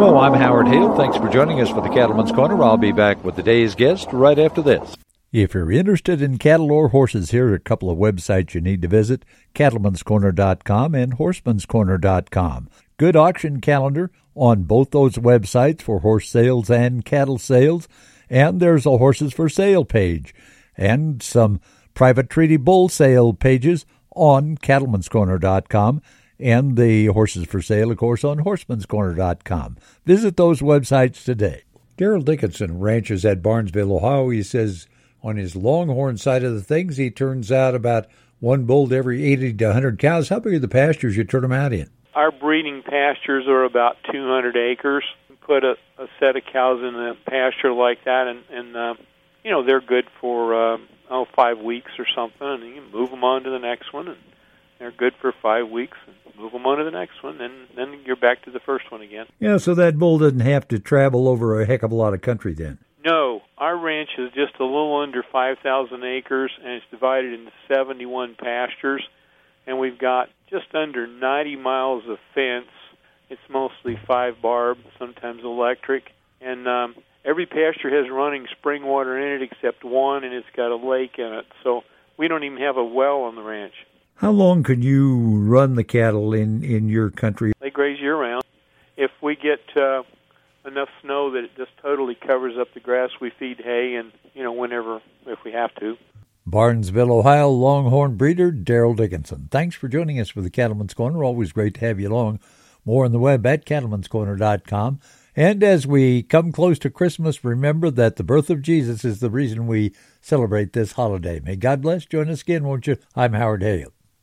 I'm Howard Hale. Thanks for joining us for the Cattleman's Corner. I'll be back with today's guest right after this. If you're interested in cattle or horses, here are a couple of websites you need to visit cattleman'scorner.com and horseman'scorner.com. Good auction calendar on both those websites for horse sales and cattle sales, and there's a horses for sale page and some private treaty bull sale pages on cattleman'scorner.com and the horses for sale, of course, on horseman'scorner.com. Visit those websites today. Darol Dickinson ranches at Barnesville, Ohio. He says on his longhorn side of the things, he turns out about one bull to every 80 to 100 cows. How big are the pastures you turn them out in? Our breeding pastures are about 200 acres. Put a, a set of cows in a pasture like that, and, and uh, you know they're good for uh, oh five weeks or something, and you can move them on to the next one, and they're good for five weeks. And move them on to the next one, and then you're back to the first one again. Yeah, so that bull doesn't have to travel over a heck of a lot of country then. No, our ranch is just a little under 5,000 acres, and it's divided into 71 pastures, and we've got just under 90 miles of fence. It's mostly five barb, sometimes electric, and um, every pasture has running spring water in it except one, and it's got a lake in it. So we don't even have a well on the ranch. How long can you run the cattle in in your country? They graze year round. If we get uh, enough snow that it just totally covers up the grass. We feed hay, and you know whenever if we have to. Barnesville, Ohio, Longhorn breeder Darol Dickinson. Thanks for joining us for the Cattleman's Corner. Always great to have you along. More on the web at cattleman'scorner.com. And as we come close to Christmas, remember that the birth of Jesus is the reason we celebrate this holiday. May God bless. Join us again, won't you? I'm Howard Hale.